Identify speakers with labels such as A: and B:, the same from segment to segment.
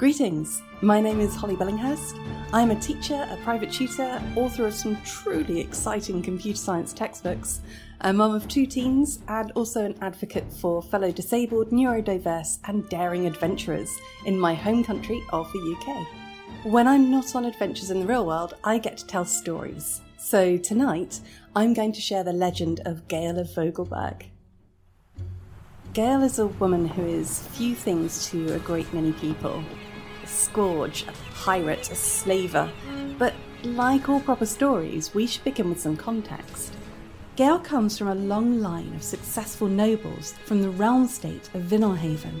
A: Greetings, my name is Holly Billinghurst. I'm a teacher, a private tutor, author of some truly exciting computer science textbooks, a mum of two teens, and also an advocate for fellow disabled, neurodiverse, and daring adventurers in my home country of the UK. When I'm not on adventures in the real world, I get to tell stories. So tonight, I'm going to share the legend of Gaelle of Vogelburg. Gaelle is a woman who is few things to a great many people. Scourge, a pirate, a slaver. But like all proper stories, we should begin with some context. Gaelle comes from a long line of successful nobles from the realm state of Vinnelhaven.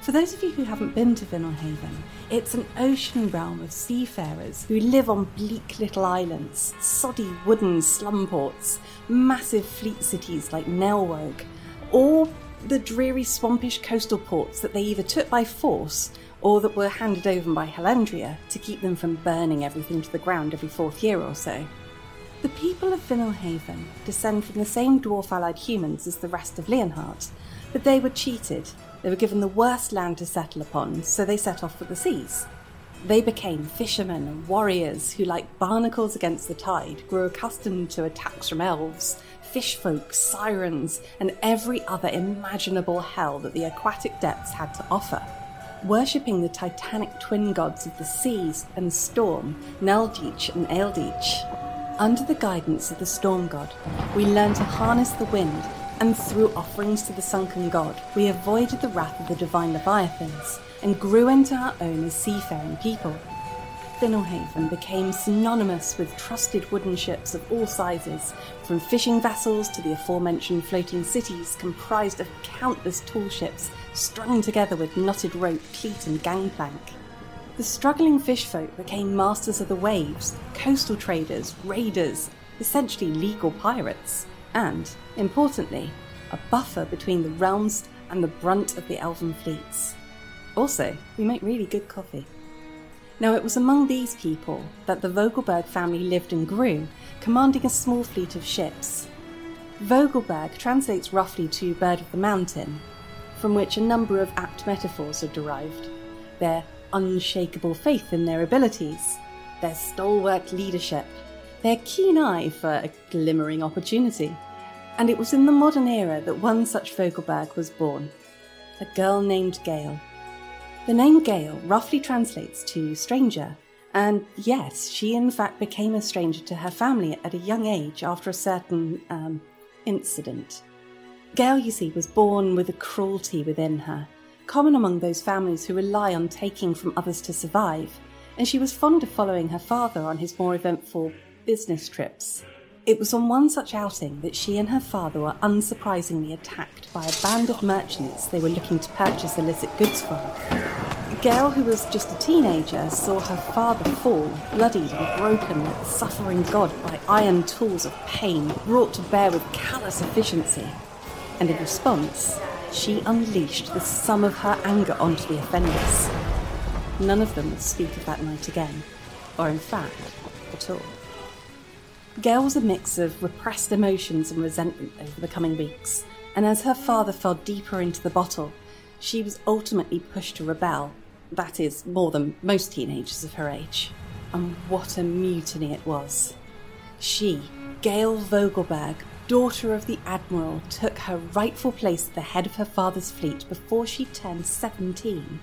A: For those of you who haven't been to Vinnelhaven, it's an ocean realm of seafarers who live on bleak little islands, soddy wooden slum ports, massive fleet cities like Nelwoge, or the dreary swampish coastal ports that they either took by force or that were handed over by Halandria to keep them from burning everything to the ground every fourth year or so. The people of Vinnelhaven descend from the same dwarf allied humans as the rest of Leonhart, but they were cheated. They were given the worst land to settle upon, so they set off for the seas. They became fishermen and warriors who, like barnacles against the tide, grew accustomed to attacks from elves, fish folk, sirens, and every other imaginable hell that the aquatic depths had to offer. Worshipping the titanic twin gods of the seas and storm, Naldich and Aeldich. Under the guidance of the storm god, we learned to harness the wind, and through offerings to the sunken god, we avoided the wrath of the divine leviathans and grew into our own as seafaring people. Vinnelhaven became synonymous with trusted wooden ships of all sizes, from fishing vessels to the aforementioned floating cities comprised of countless tall ships strung together with knotted rope, cleat, and gangplank. The struggling fish folk became masters of the waves, coastal traders, raiders, essentially legal pirates, and, importantly, a buffer between the realms and the brunt of the elven fleets. Also, we make really good coffee. Now, it was among these people that the Vogelburg family lived and grew, commanding a small fleet of ships. Vogelburg translates roughly to bird of the mountain, from which a number of apt metaphors are derived. Their unshakable faith in their abilities, their stalwart leadership, their keen eye for a glimmering opportunity. And it was in the modern era that one such Vogelburg was born a girl named Gaelle. The name Gaelle roughly translates to stranger, and yes, she in fact became a stranger to her family at a young age after a certain um, incident. Gaelle, you see, was born with a cruelty within her, common among those families who rely on taking from others to survive, and she was fond of following her father on his more eventful business trips. It was on one such outing that she and her father were unsurprisingly attacked by a band of merchants they were looking to purchase illicit goods from. Gaelle, who was just a teenager, saw her father fall, bloodied and broken like the suffering god by iron tools of pain brought to bear with callous efficiency. And in response, she unleashed the sum of her anger onto the offenders. None of them would speak of that night again, or in fact, at all. Gaelle was a mix of repressed emotions and resentment over the coming weeks, and as her father fell deeper into the bottle, she was ultimately pushed to rebel. That is, more than most teenagers of her age. And what a mutiny it was. She, Gaelle Vogelburg, daughter of the Admiral, took her rightful place at the head of her father's fleet before she turned 17.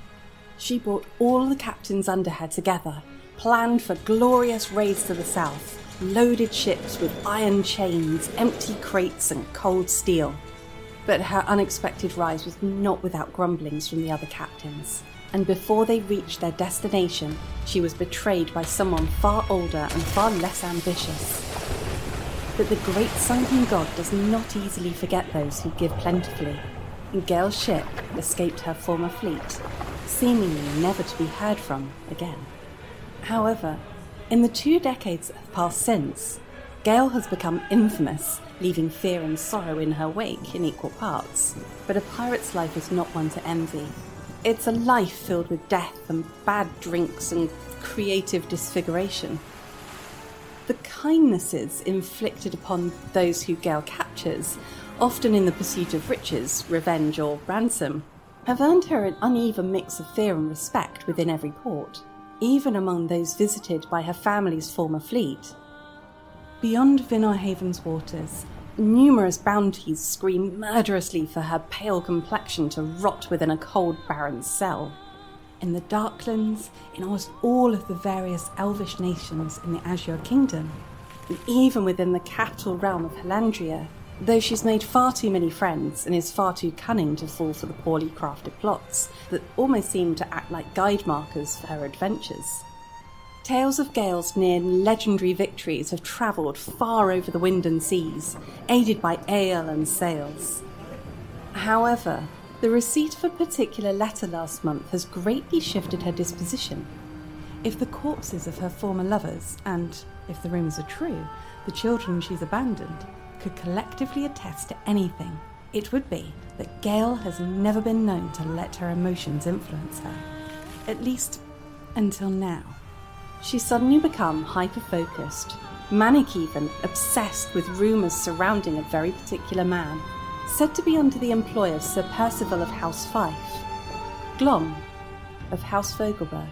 A: She brought all the captains under her together, planned for glorious raids to the south, loaded ships with iron chains, empty crates, and cold steel. But her unexpected rise was not without grumblings from the other captains, and before they reached their destination, she was betrayed by someone far older and far less ambitious. But the great sunken god does not easily forget those who give plentifully, and Gaelle's ship escaped her former fleet, seemingly never to be heard from again. However, in the two decades that have passed since, Gaelle has become infamous, leaving fear and sorrow in her wake in equal parts. But a pirate's life is not one to envy. It's a life filled with death and bad drinks and creative disfiguration. The kindnesses inflicted upon those who Gaelle captures, often in the pursuit of riches, revenge, or ransom, have earned her an uneven mix of fear and respect within every port, even among those visited by her family's former fleet. Beyond Vinnelhaven's waters, numerous bounties scream murderously for her pale complexion to rot within a cold, barren cell. In the Darklands, in almost all of the various elvish nations in the Azure Kingdom, and even within the capital realm of Halandria, though she's made far too many friends and is far too cunning to fall for the poorly crafted plots that almost seem to act like guide markers for her adventures. Tales of Gaelle's near legendary victories have travelled far over the wind and seas, aided by ale and sails. However, the receipt of a particular letter last month has greatly shifted her disposition. If the corpses of her former lovers, and, if the rumours are true, the children she's abandoned, could collectively attest to anything, it would be that Gaelle has never been known to let her emotions influence her. At least, until now. She's suddenly become hyper focused, manic even, obsessed with rumours surrounding a very particular man, said to be under the employ of Sir Percival of House Fife, Glom of House Vogelburg,